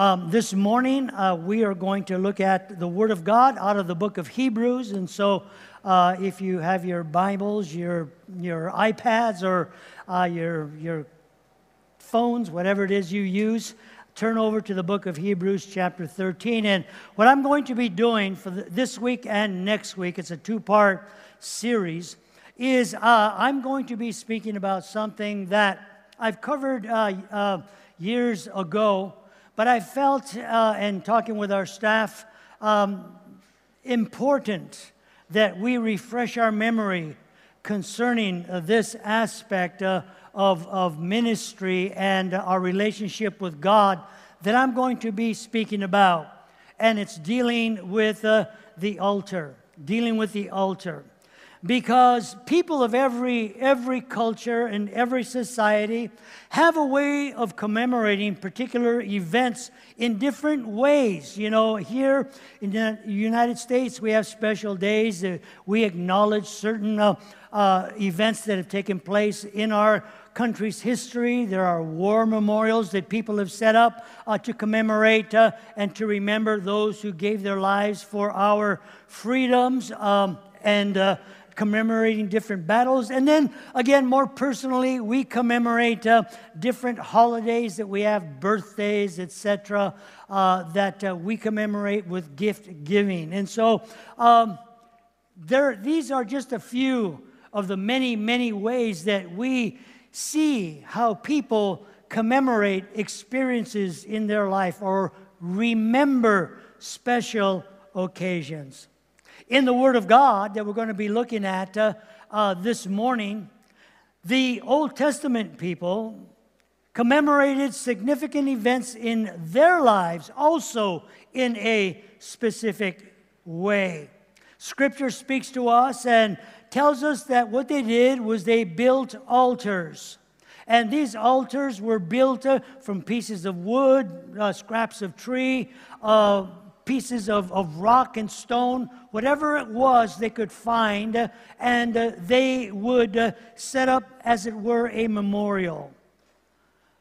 Um, this morning, uh, we are going to look at the Word of God out of the book of Hebrews. And so, uh, if you have your Bibles, your, your iPads, or uh, your, your phones, whatever it is you use, turn over to the book of Hebrews, chapter 13. And what I'm going to be doing for the, this week and next week, it's a two part series, is uh, I'm going to be speaking about something that I've covered uh, uh, years ago but I felt, uh, and talking with our staff, um, important that we refresh our memory concerning uh, this aspect uh, of, of ministry and our relationship with God that I'm going to be speaking about. And it's dealing with uh, the altar, dealing with the altar because people of every, every culture and every society have a way of commemorating particular events in different ways. You know, here in the United States, we have special days that we acknowledge certain uh, uh, events that have taken place in our country's history. There are war memorials that people have set up uh, to commemorate uh, and to remember those who gave their lives for our freedoms. Um, and uh, commemorating different battles. And then again, more personally, we commemorate uh, different holidays that we have, birthdays, etc., uh, that uh, we commemorate with gift giving. And so um, there, these are just a few of the many, many ways that we see how people commemorate experiences in their life or remember special occasions in the Word of God that we're going to be looking at uh, uh, this morning, the Old Testament people commemorated significant events in their lives also in a specific way. Scripture speaks to us and tells us that what they did was they built altars. And these altars were built uh, from pieces of wood, uh, scraps of tree, uh, pieces of, of rock and stone, whatever it was they could find, and uh, they would uh, set up, as it were, a memorial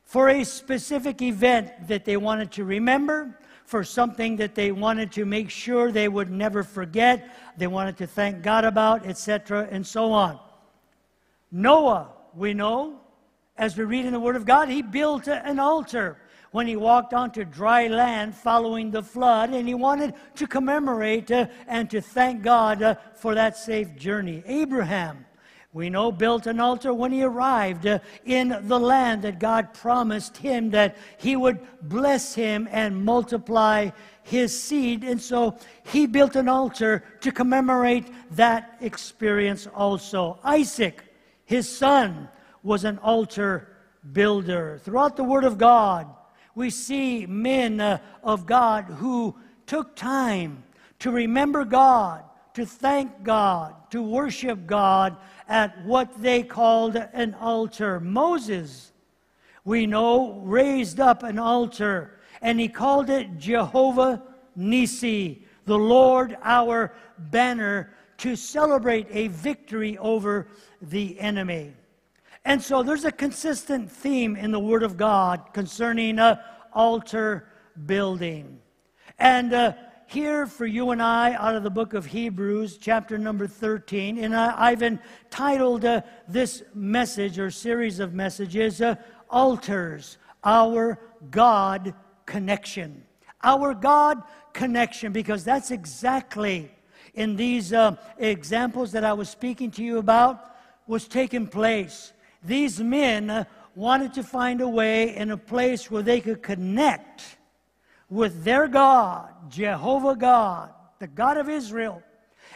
for a specific event that they wanted to remember, for something that they wanted to make sure they would never forget, they wanted to thank God about, etc., and so on. Noah, we know, as we read in the Word of God, he built an altar when he walked onto dry land following the flood, and he wanted to commemorate uh, and to thank God uh, for that safe journey. Abraham, we know, built an altar when he arrived uh, in the land that God promised him that he would bless him and multiply his seed. And so he built an altar to commemorate that experience also. Isaac, his son, was an altar builder. Throughout the Word of God, we see men uh, of God who took time to remember God, to thank God, to worship God at what they called an altar. Moses, we know, raised up an altar and he called it Jehovah Nisi, the Lord our banner, to celebrate a victory over the enemy. And so there's a consistent theme in the Word of God concerning uh, altar building. And uh, here for you and I, out of the book of Hebrews, chapter number 13, and I, have entitled uh, this message or series of messages, uh, Altars, Our God Connection. Our God Connection, because that's exactly in these uh, examples that I was speaking to you about, was taking place these men wanted to find a way in a place where they could connect with their God, Jehovah God, the God of Israel,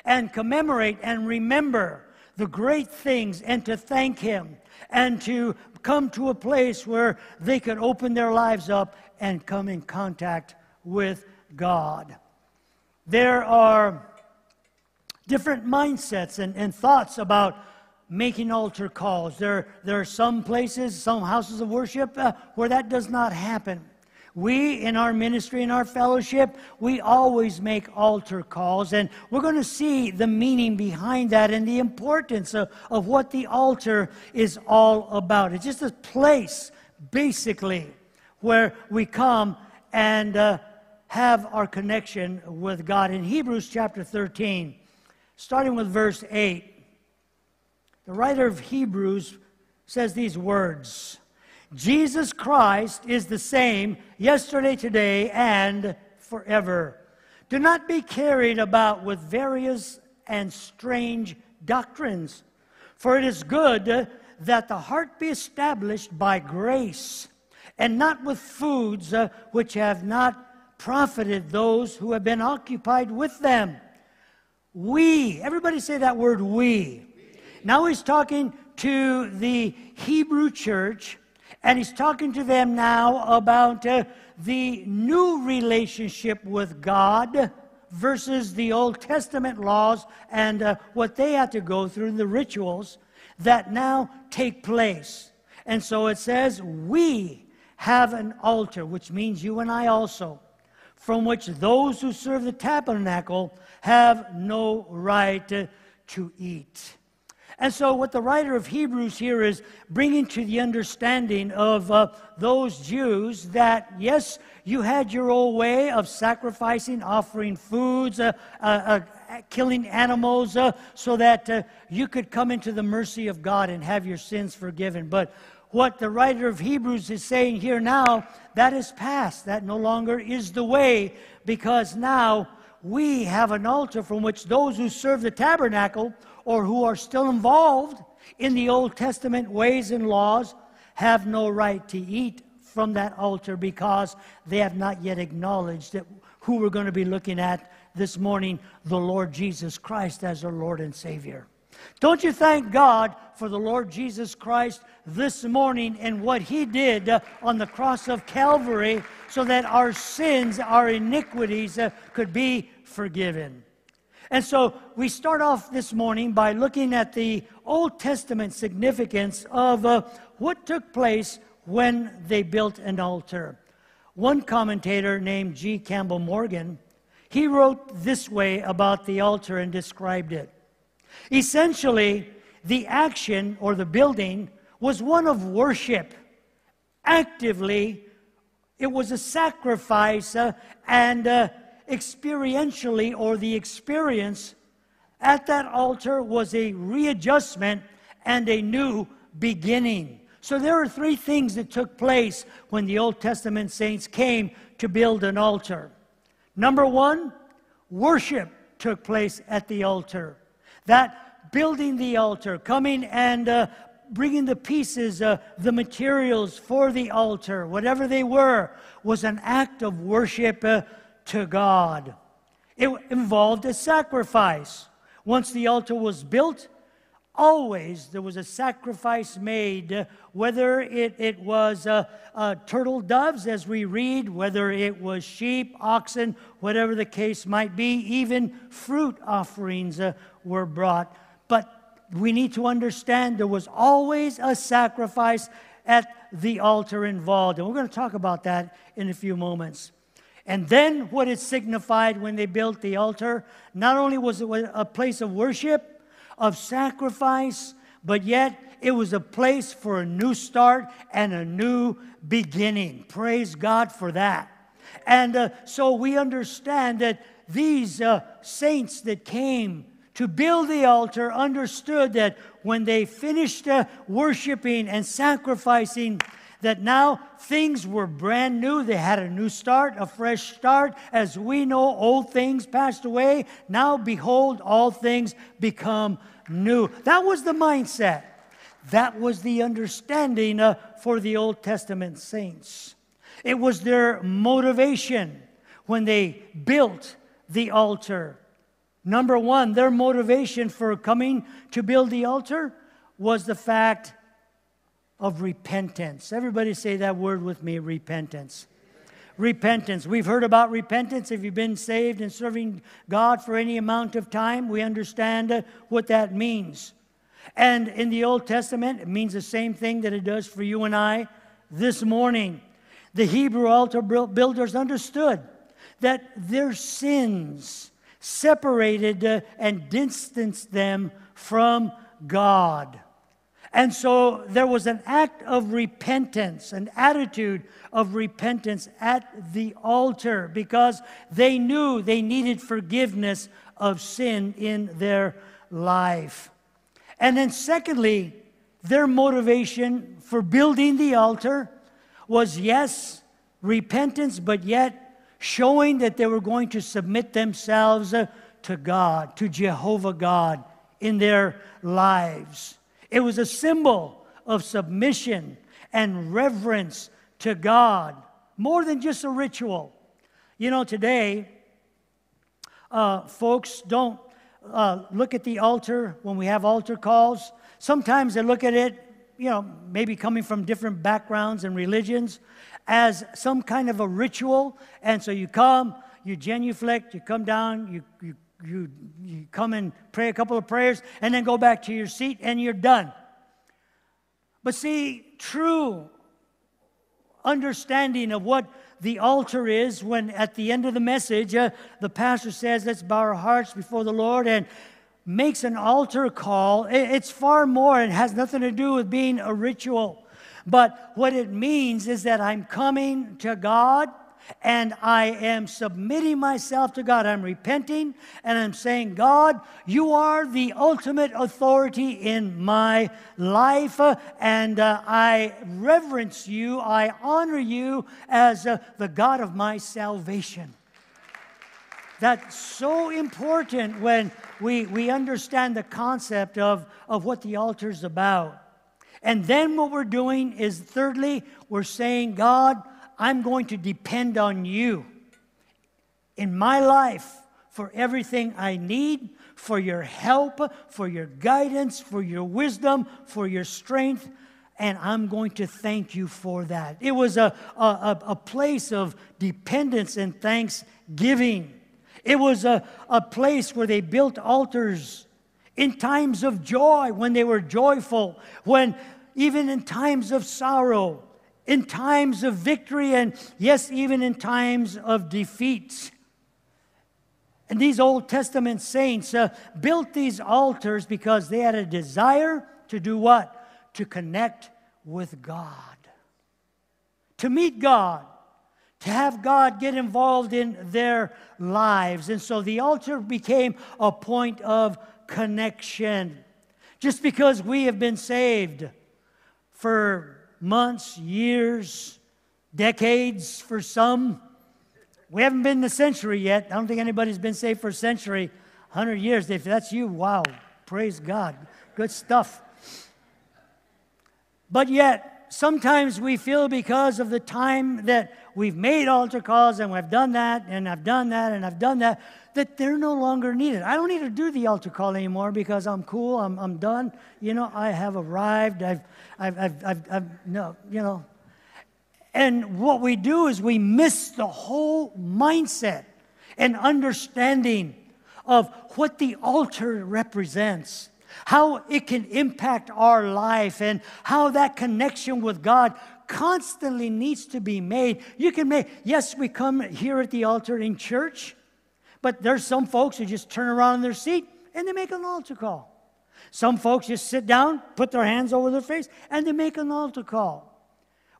and commemorate and remember the great things and to thank Him and to come to a place where they could open their lives up and come in contact with God. There are different mindsets and, and thoughts about making altar calls. There, there are some places, some houses of worship uh, where that does not happen. We, in our ministry, in our fellowship, we always make altar calls, and we're going to see the meaning behind that and the importance of, of what the altar is all about. It's just a place, basically, where we come and uh, have our connection with God. In Hebrews chapter 13, starting with verse 8, the writer of Hebrews says these words Jesus Christ is the same yesterday, today, and forever. Do not be carried about with various and strange doctrines, for it is good that the heart be established by grace, and not with foods uh, which have not profited those who have been occupied with them. We, everybody say that word we. Now he's talking to the Hebrew church, and he's talking to them now about uh, the new relationship with God versus the Old Testament laws and uh, what they had to go through, in the rituals that now take place. And so it says, We have an altar, which means you and I also, from which those who serve the tabernacle have no right to, to eat. And so, what the writer of Hebrews here is bringing to the understanding of uh, those Jews that, yes, you had your old way of sacrificing, offering foods, uh, uh, uh killing animals, uh, so that uh, you could come into the mercy of God and have your sins forgiven. But what the writer of Hebrews is saying here now, that is past. That no longer is the way, because now we have an altar from which those who serve the tabernacle or who are still involved in the Old Testament ways and laws have no right to eat from that altar because they have not yet acknowledged that who we're going to be looking at this morning, the Lord Jesus Christ as our Lord and Savior. Don't you thank God for the Lord Jesus Christ this morning and what He did on the cross of Calvary so that our sins, our iniquities uh, could be forgiven? And so we start off this morning by looking at the Old Testament significance of uh, what took place when they built an altar. One commentator named G. Campbell Morgan, he wrote this way about the altar and described it. Essentially, the action or the building was one of worship. Actively, it was a sacrifice uh, and uh, experientially or the experience at that altar was a readjustment and a new beginning. So there are three things that took place when the Old Testament saints came to build an altar. Number one, worship took place at the altar. That building the altar, coming and uh, bringing the pieces, uh, the materials for the altar, whatever they were, was an act of worship uh, to God. It involved a sacrifice. Once the altar was built, always there was a sacrifice made, whether it, it was uh, uh, turtle doves, as we read, whether it was sheep, oxen, whatever the case might be, even fruit offerings uh, were brought. But we need to understand there was always a sacrifice at the altar involved. And we're going to talk about that in a few moments. And then what it signified when they built the altar, not only was it a place of worship, of sacrifice, but yet it was a place for a new start and a new beginning. Praise God for that. And uh, so we understand that these uh, saints that came to build the altar understood that when they finished uh, worshiping and sacrificing, that now things were brand new. They had a new start, a fresh start. As we know, old things passed away. Now, behold, all things become new. That was the mindset. That was the understanding uh, for the Old Testament saints. It was their motivation when they built the altar. Number one, their motivation for coming to build the altar was the fact of repentance. Everybody say that word with me repentance. Repentance. We've heard about repentance. If you've been saved and serving God for any amount of time, we understand uh, what that means. And in the Old Testament, it means the same thing that it does for you and I this morning. The Hebrew altar builders understood that their sins separated uh, and distanced them from God. And so there was an act of repentance, an attitude of repentance at the altar because they knew they needed forgiveness of sin in their life. And then, secondly, their motivation for building the altar was yes, repentance, but yet showing that they were going to submit themselves uh, to God, to Jehovah God in their lives. It was a symbol of submission and reverence to God, more than just a ritual. You know, today, uh, folks don't uh, look at the altar when we have altar calls. Sometimes they look at it, you know, maybe coming from different backgrounds and religions, as some kind of a ritual. And so you come, you genuflect, you come down, you, you you, you come and pray a couple of prayers and then go back to your seat and you're done. But see, true understanding of what the altar is when at the end of the message uh, the pastor says, Let's bow our hearts before the Lord and makes an altar call. It's far more, it has nothing to do with being a ritual. But what it means is that I'm coming to God and I am submitting myself to God. I'm repenting and I'm saying, God, you are the ultimate authority in my life, uh, and uh, I reverence you, I honor you as uh, the God of my salvation. That's so important when we, we understand the concept of, of what the altar is about. And then what we're doing is, thirdly, we're saying, God, I'm going to depend on you in my life for everything I need, for your help, for your guidance, for your wisdom, for your strength. And I'm going to thank you for that. It was a, a, a place of dependence and thanksgiving. It was a, a place where they built altars in times of joy, when they were joyful, when even in times of sorrow, in times of victory, and yes, even in times of defeat. And these Old Testament saints uh, built these altars because they had a desire to do what? To connect with God, to meet God, to have God get involved in their lives. And so the altar became a point of connection. Just because we have been saved for months, years, decades for some. We haven't been the century yet. I don't think anybody's been saved for a century, 100 years. If that's you, wow, praise God. Good stuff. But yet, sometimes we feel because of the time that we've made altar calls and we've done that and I've done that and I've done that, that they're no longer needed. I don't need to do the altar call anymore because I'm cool, I'm, I'm done. You know, I have arrived, I've, I've, I've, I've, I've no, you know. And what we do is we miss the whole mindset and understanding of what the altar represents, how it can impact our life, and how that connection with God constantly needs to be made. You can make, yes, we come here at the altar in church, but there's some folks who just turn around in their seat and they make an altar call. Some folks just sit down, put their hands over their face, and they make an altar call.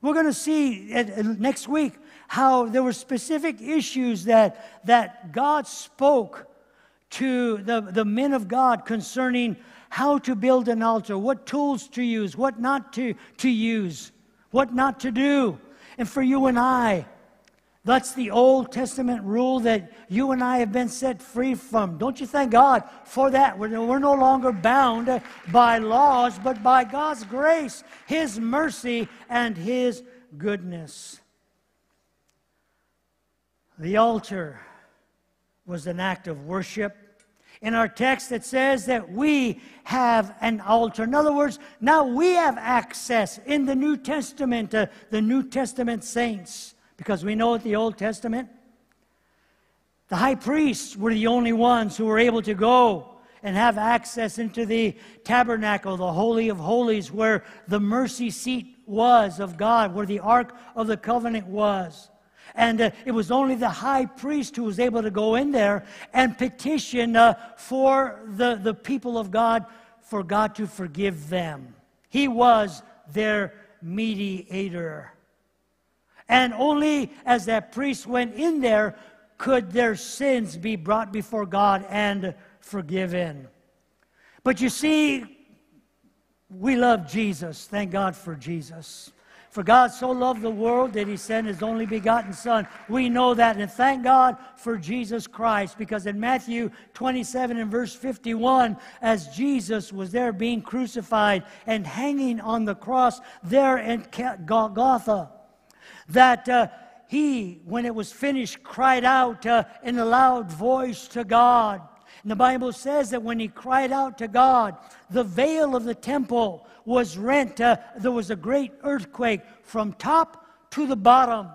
We're going to see next week how there were specific issues that, that God spoke to the, the men of God concerning how to build an altar, what tools to use, what not to, to use, what not to do. And for you and I, that's the Old Testament rule that you and I have been set free from. Don't you thank God for that? We're, we're no longer bound by laws, but by God's grace, His mercy, and His goodness. The altar was an act of worship. In our text, it says that we have an altar. In other words, now we have access in the New Testament, the New Testament saints. Because we know at the Old Testament, the high priests were the only ones who were able to go and have access into the tabernacle, the Holy of Holies, where the mercy seat was of God, where the Ark of the Covenant was. And uh, it was only the high priest who was able to go in there and petition uh, for the, the people of God for God to forgive them. He was their mediator. And only as that priest went in there could their sins be brought before God and forgiven. But you see, we love Jesus. Thank God for Jesus. For God so loved the world that he sent his only begotten Son. We know that, and thank God for Jesus Christ, because in Matthew 27 and verse 51, as Jesus was there being crucified and hanging on the cross there in Golgotha, that uh, he, when it was finished, cried out uh, in a loud voice to God. And the Bible says that when he cried out to God, the veil of the temple was rent. Uh, there was a great earthquake from top to the bottom.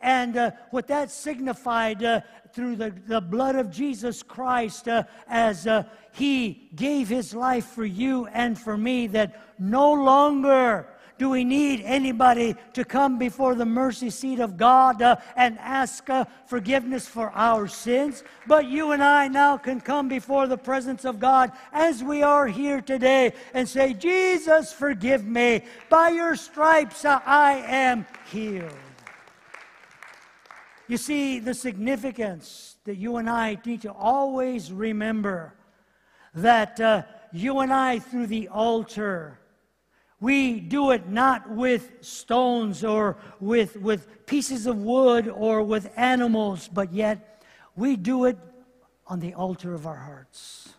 And uh, what that signified uh, through the, the blood of Jesus Christ uh, as uh, he gave his life for you and for me, that no longer do we need anybody to come before the mercy seat of God uh, and ask uh, forgiveness for our sins? But you and I now can come before the presence of God as we are here today and say, Jesus, forgive me. By your stripes uh, I am healed. You see, the significance that you and I need to always remember that uh, you and I, through the altar, we do it not with stones or with, with pieces of wood or with animals, but yet we do it on the altar of our hearts.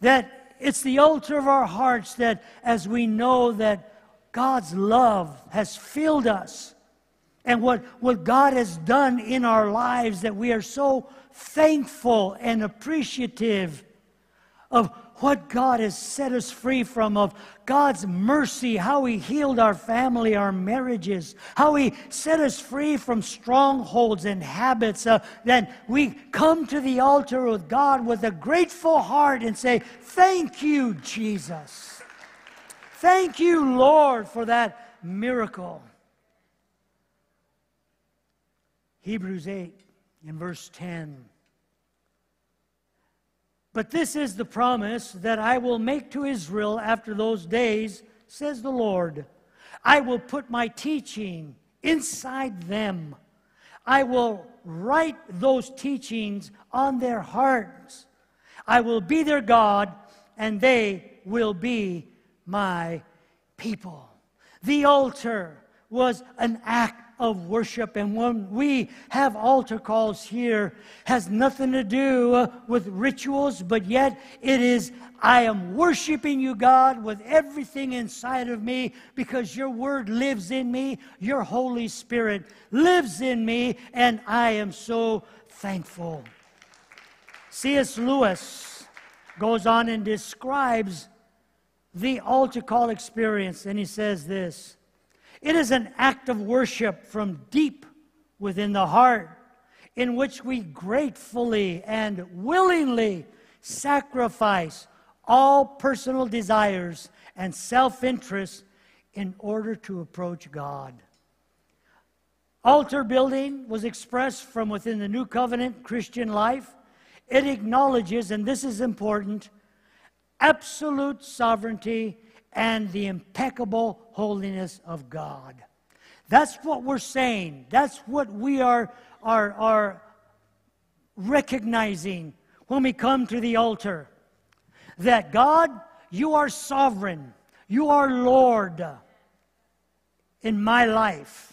That it's the altar of our hearts that, as we know that God's love has filled us and what, what God has done in our lives, that we are so thankful and appreciative of what God has set us free from, of God's mercy, how He healed our family, our marriages, how He set us free from strongholds and habits. Uh, then we come to the altar with God with a grateful heart and say, Thank you, Jesus. Thank you, Lord, for that miracle. Hebrews 8 in verse 10. But this is the promise that I will make to Israel after those days, says the Lord. I will put my teaching inside them. I will write those teachings on their hearts. I will be their God, and they will be my people. The altar was an act of worship. And when we have altar calls here, has nothing to do uh, with rituals, but yet it is I am worshiping you, God, with everything inside of me because your word lives in me. Your Holy Spirit lives in me, and I am so thankful. C.S. Lewis goes on and describes the altar call experience, and he says this it is an act of worship from deep within the heart in which we gratefully and willingly sacrifice all personal desires and self interest in order to approach God. Altar building was expressed from within the New Covenant Christian life. It acknowledges, and this is important, absolute sovereignty and the impeccable holiness of God. That's what we're saying. That's what we are, are, are recognizing when we come to the altar. That God, you are sovereign, you are Lord in my life.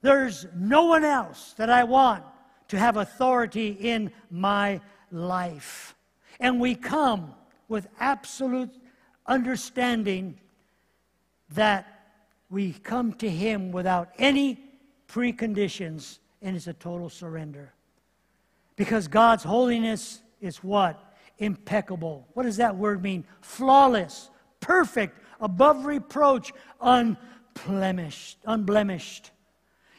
There's no one else that I want to have authority in my life. And we come with absolute understanding that we come to Him without any preconditions, and it's a total surrender. Because God's holiness is what? Impeccable. What does that word mean? Flawless, perfect, above reproach, unblemished. Unblemished.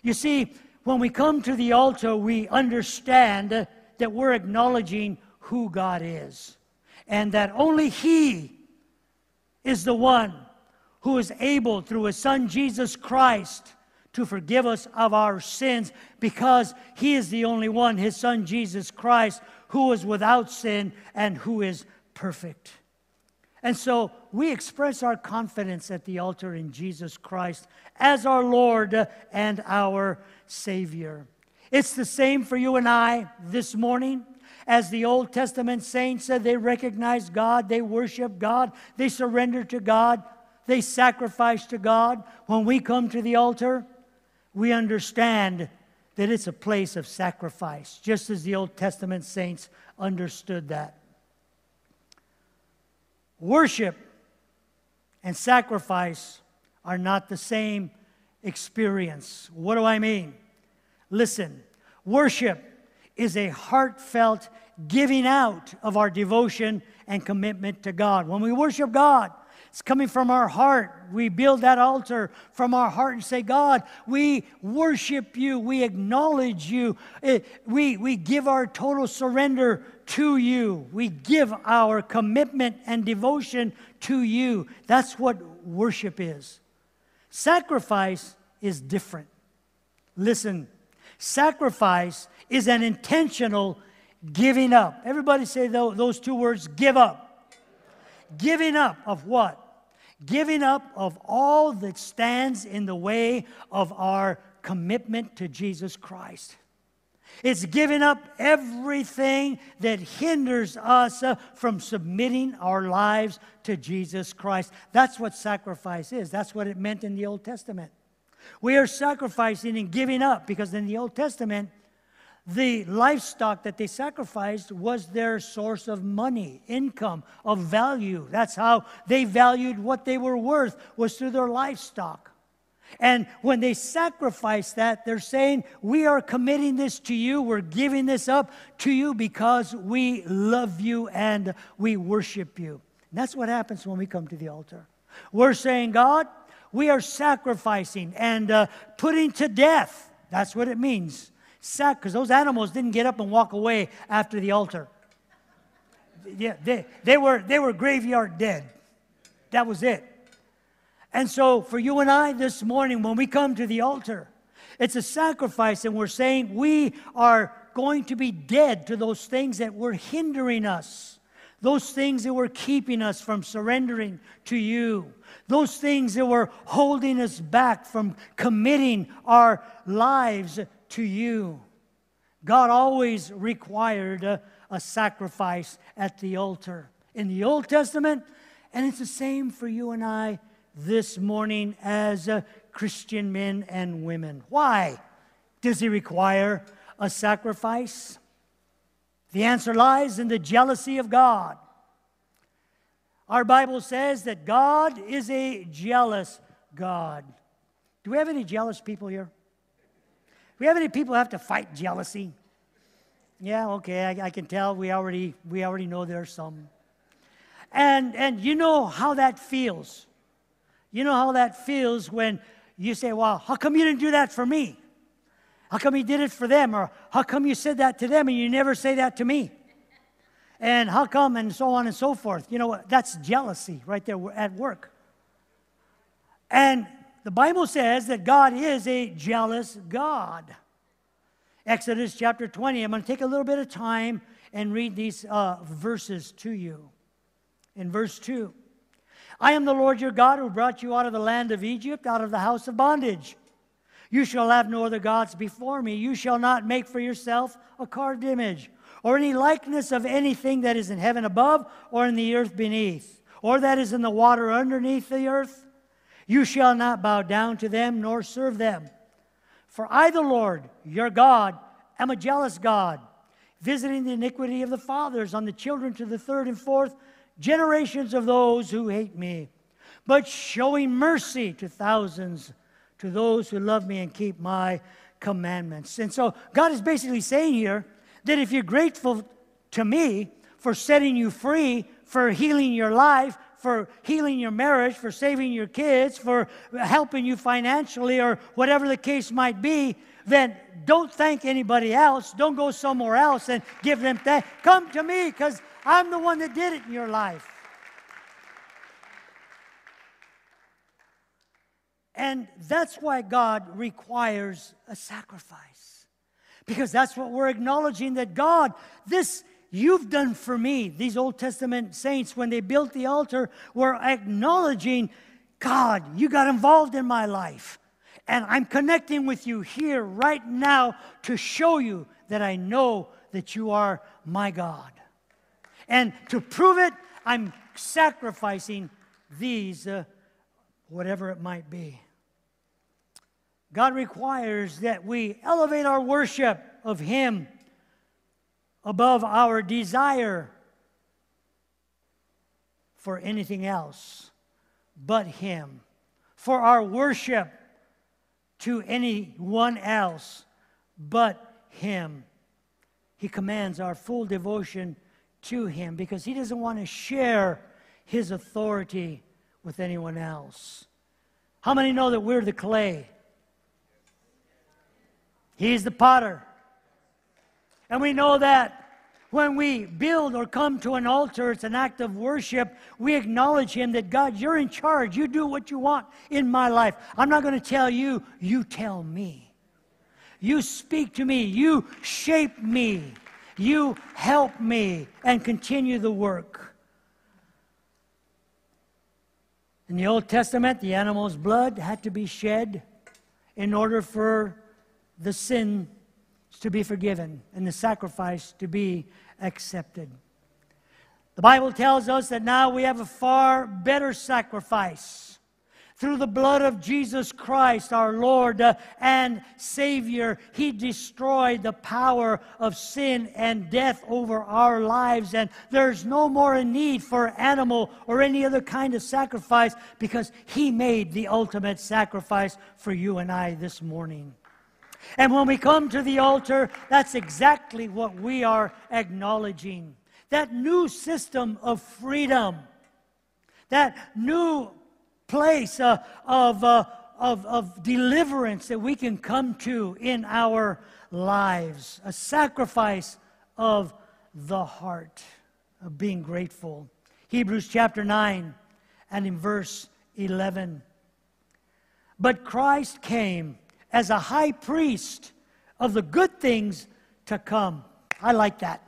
You see, when we come to the altar, we understand that we're acknowledging who God is and that only He is the one who is able, through His Son Jesus Christ, to forgive us of our sins because He is the only one, His Son Jesus Christ, who is without sin and who is perfect. And so we express our confidence at the altar in Jesus Christ as our Lord and our Savior. It's the same for you and I this morning. As the Old Testament saints said, they recognize God, they worship God, they surrender to God, they sacrifice to God. When we come to the altar, we understand that it's a place of sacrifice, just as the Old Testament saints understood that. Worship and sacrifice are not the same experience. What do I mean? Listen, worship is a heartfelt giving out of our devotion and commitment to God. When we worship God, it's coming from our heart. We build that altar from our heart and say, God, we worship you. We acknowledge you. Eh, we, we give our total surrender to you. We give our commitment and devotion to you. That's what worship is. Sacrifice is different. Listen, sacrifice is an intentional giving up. Everybody say those two words give up. Giving up of what? giving up of all that stands in the way of our commitment to Jesus Christ. It's giving up everything that hinders us uh, from submitting our lives to Jesus Christ. That's what sacrifice is. That's what it meant in the Old Testament. We are sacrificing and giving up because in the Old Testament, the livestock that they sacrificed was their source of money, income, of value. That's how they valued what they were worth, was through their livestock. And when they sacrifice that, they're saying, We are committing this to you. We're giving this up to you because we love you and we worship you. And that's what happens when we come to the altar. We're saying, God, we are sacrificing and uh, putting to death. That's what it means because those animals didn't get up and walk away after the altar. Yeah, they, they, were, they were graveyard dead. That was it. And so, for you and I this morning, when we come to the altar, it's a sacrifice, and we're saying we are going to be dead to those things that were hindering us, those things that were keeping us from surrendering to you, those things that were holding us back from committing our lives to you. God always required a, a, sacrifice at the altar in the Old Testament, and it's the same for you and I this morning as uh, Christian men and women. Why does He require a sacrifice? The answer lies in the jealousy of God. Our Bible says that God is a jealous God. Do we have any jealous people here? Do we have any people who have to fight jealousy? Yeah, okay, I, I, can tell we already, we already know there's some. And, and you know how that feels. You know how that feels when you say, well, how come you didn't do that for me? How come you did it for them? Or how come you said that to them and you never say that to me? And how come, and so on and so forth. You know, what? that's jealousy right there at work. And the Bible says that God is a jealous God. Exodus chapter 20. I'm going to take a little bit of time and read these uh, verses to you. In verse 2, I am the Lord your God who brought you out of the land of Egypt, out of the house of bondage. You shall have no other gods before me. You shall not make for yourself a carved image, or any likeness of anything that is in heaven above, or in the earth beneath, or that is in the water underneath the earth. You shall not bow down to them nor serve them. For I, the Lord, your God, am a jealous God, visiting the iniquity of the fathers on the children to the third and fourth generations of those who hate me, but showing mercy to thousands to those who love me and keep my commandments. And so God is basically saying here that if you're grateful to me for setting you free, for healing your life, for healing your marriage, for saving your kids, for helping you financially, or whatever the case might be, then don't thank anybody else. Don't go somewhere else and give them thanks. Come to me because I'm the one that did it in your life. And that's why God requires a sacrifice. Because that's what we're acknowledging that God, this you've done for me. These Old Testament saints, when they built the altar, were acknowledging, God, you got involved in my life. And I'm connecting with you here right now to show you that I know that you are my God. And to prove it, I'm sacrificing these, uh, whatever it might be. God requires that we elevate our worship of Him above our desire for anything else but Him, for our worship to anyone else but Him. He commands our full devotion to Him because He doesn't want to share His authority with anyone else. How many know that we're the clay? He's the potter. And we know that when we build or come to an altar, it's an act of worship. We acknowledge Him that God, you're in charge. You do what you want in my life. I'm not going to tell you, you tell me. You speak to me. You shape me. You help me and continue the work. In the Old Testament, the animal's blood had to be shed in order for the sin to be forgiven and the sacrifice to be accepted. The Bible tells us that now we have a far better sacrifice through the blood of Jesus Christ, our Lord uh, and Savior, He destroyed the power of sin and death over our lives. And there's no more a need for animal or any other kind of sacrifice because He made the ultimate sacrifice for you and I this morning. And when we come to the altar, that's exactly what we are acknowledging. That new system of freedom, that new place uh, of, uh, of, of deliverance that we can come to in our lives, a sacrifice of the heart, of being grateful. Hebrews chapter 9 and in verse 11. But Christ came as a high priest of the good things to come. I like that.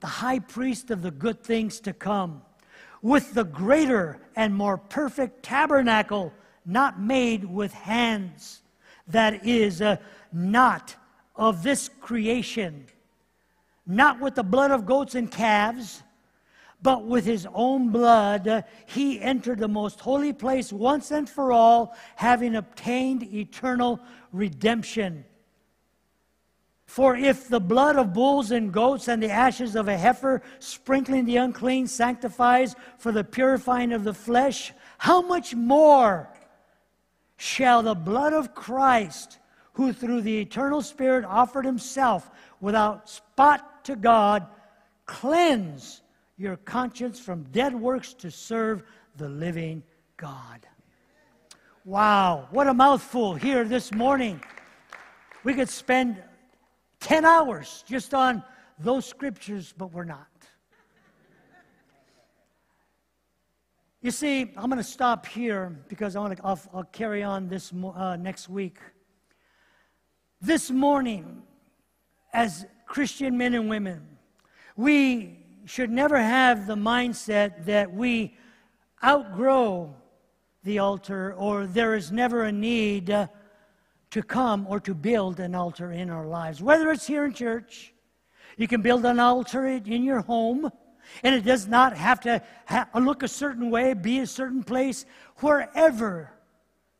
The high priest of the good things to come with the greater and more perfect tabernacle not made with hands, that is, uh, not of this creation, not with the blood of goats and calves, but with his own blood, uh, he entered the most holy place once and for all, having obtained eternal redemption. For if the blood of bulls and goats and the ashes of a heifer sprinkling the unclean sanctifies for the purifying of the flesh, how much more shall the blood of Christ, who through the eternal Spirit offered himself without spot to God, cleanse your conscience from dead works to serve the living God? Wow, what a mouthful here this morning. We could spend 10 hours just on those scriptures, but we're not. You see, I'm going to stop here because I want to, I'll, I'll carry on this uh, next week. This morning, as Christian men and women, we should never have the mindset that we outgrow the altar or there is never a need. Uh, to come or to build an altar in our lives. Whether it's here in church, you can build an altar in your home, and it does not have to ha- look a certain way, be a certain place. Wherever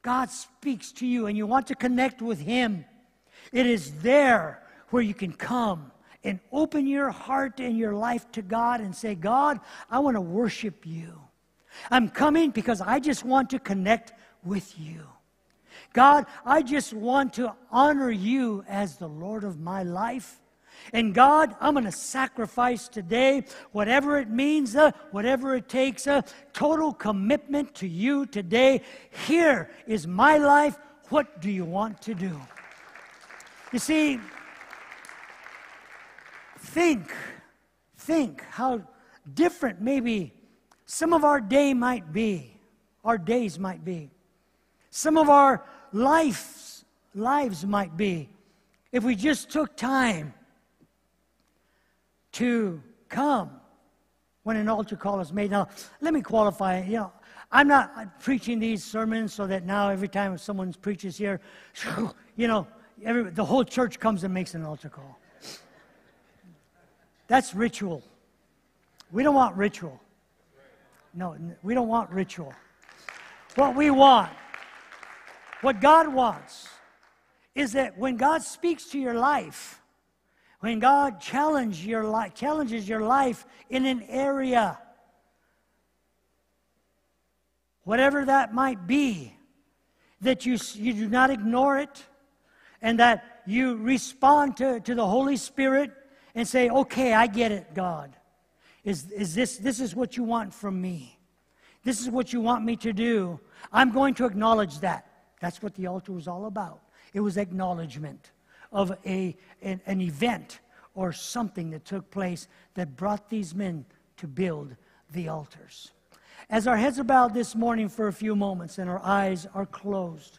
God speaks to you and you want to connect with Him, it is there where you can come and open your heart and your life to God and say, God, I want to worship you. I'm coming because I just want to connect with you. God, I just want to honor you as the Lord of my life. And God, I'm going to sacrifice today, whatever it means, uh, whatever it takes, a uh, total commitment to you today. Here is my life. What do you want to do? You see, think, think how different maybe some of our day might be, our days might be. Some of our lives, lives might be if we just took time to come when an altar call is made. Now, let me qualify. You know, I'm not preaching these sermons so that now every time someone preaches here, you know, every, the whole church comes and makes an altar call. That's ritual. We don't want ritual. No, we don't want ritual. What we want, what God wants, is that when God speaks to your life, when God challenge your life, challenges your life in an area, whatever that might be, that you, you do not ignore it and that you respond to, to the Holy Spirit and say, okay, I get it, God. Is, is this, this is what you want from me. This is what you want me to do. I'm going to acknowledge that. That's what the altar was all about. It was acknowledgement of a, an, an event or something that took place that brought these men to build the altars. As our heads are bowed this morning for a few moments and our eyes are closed,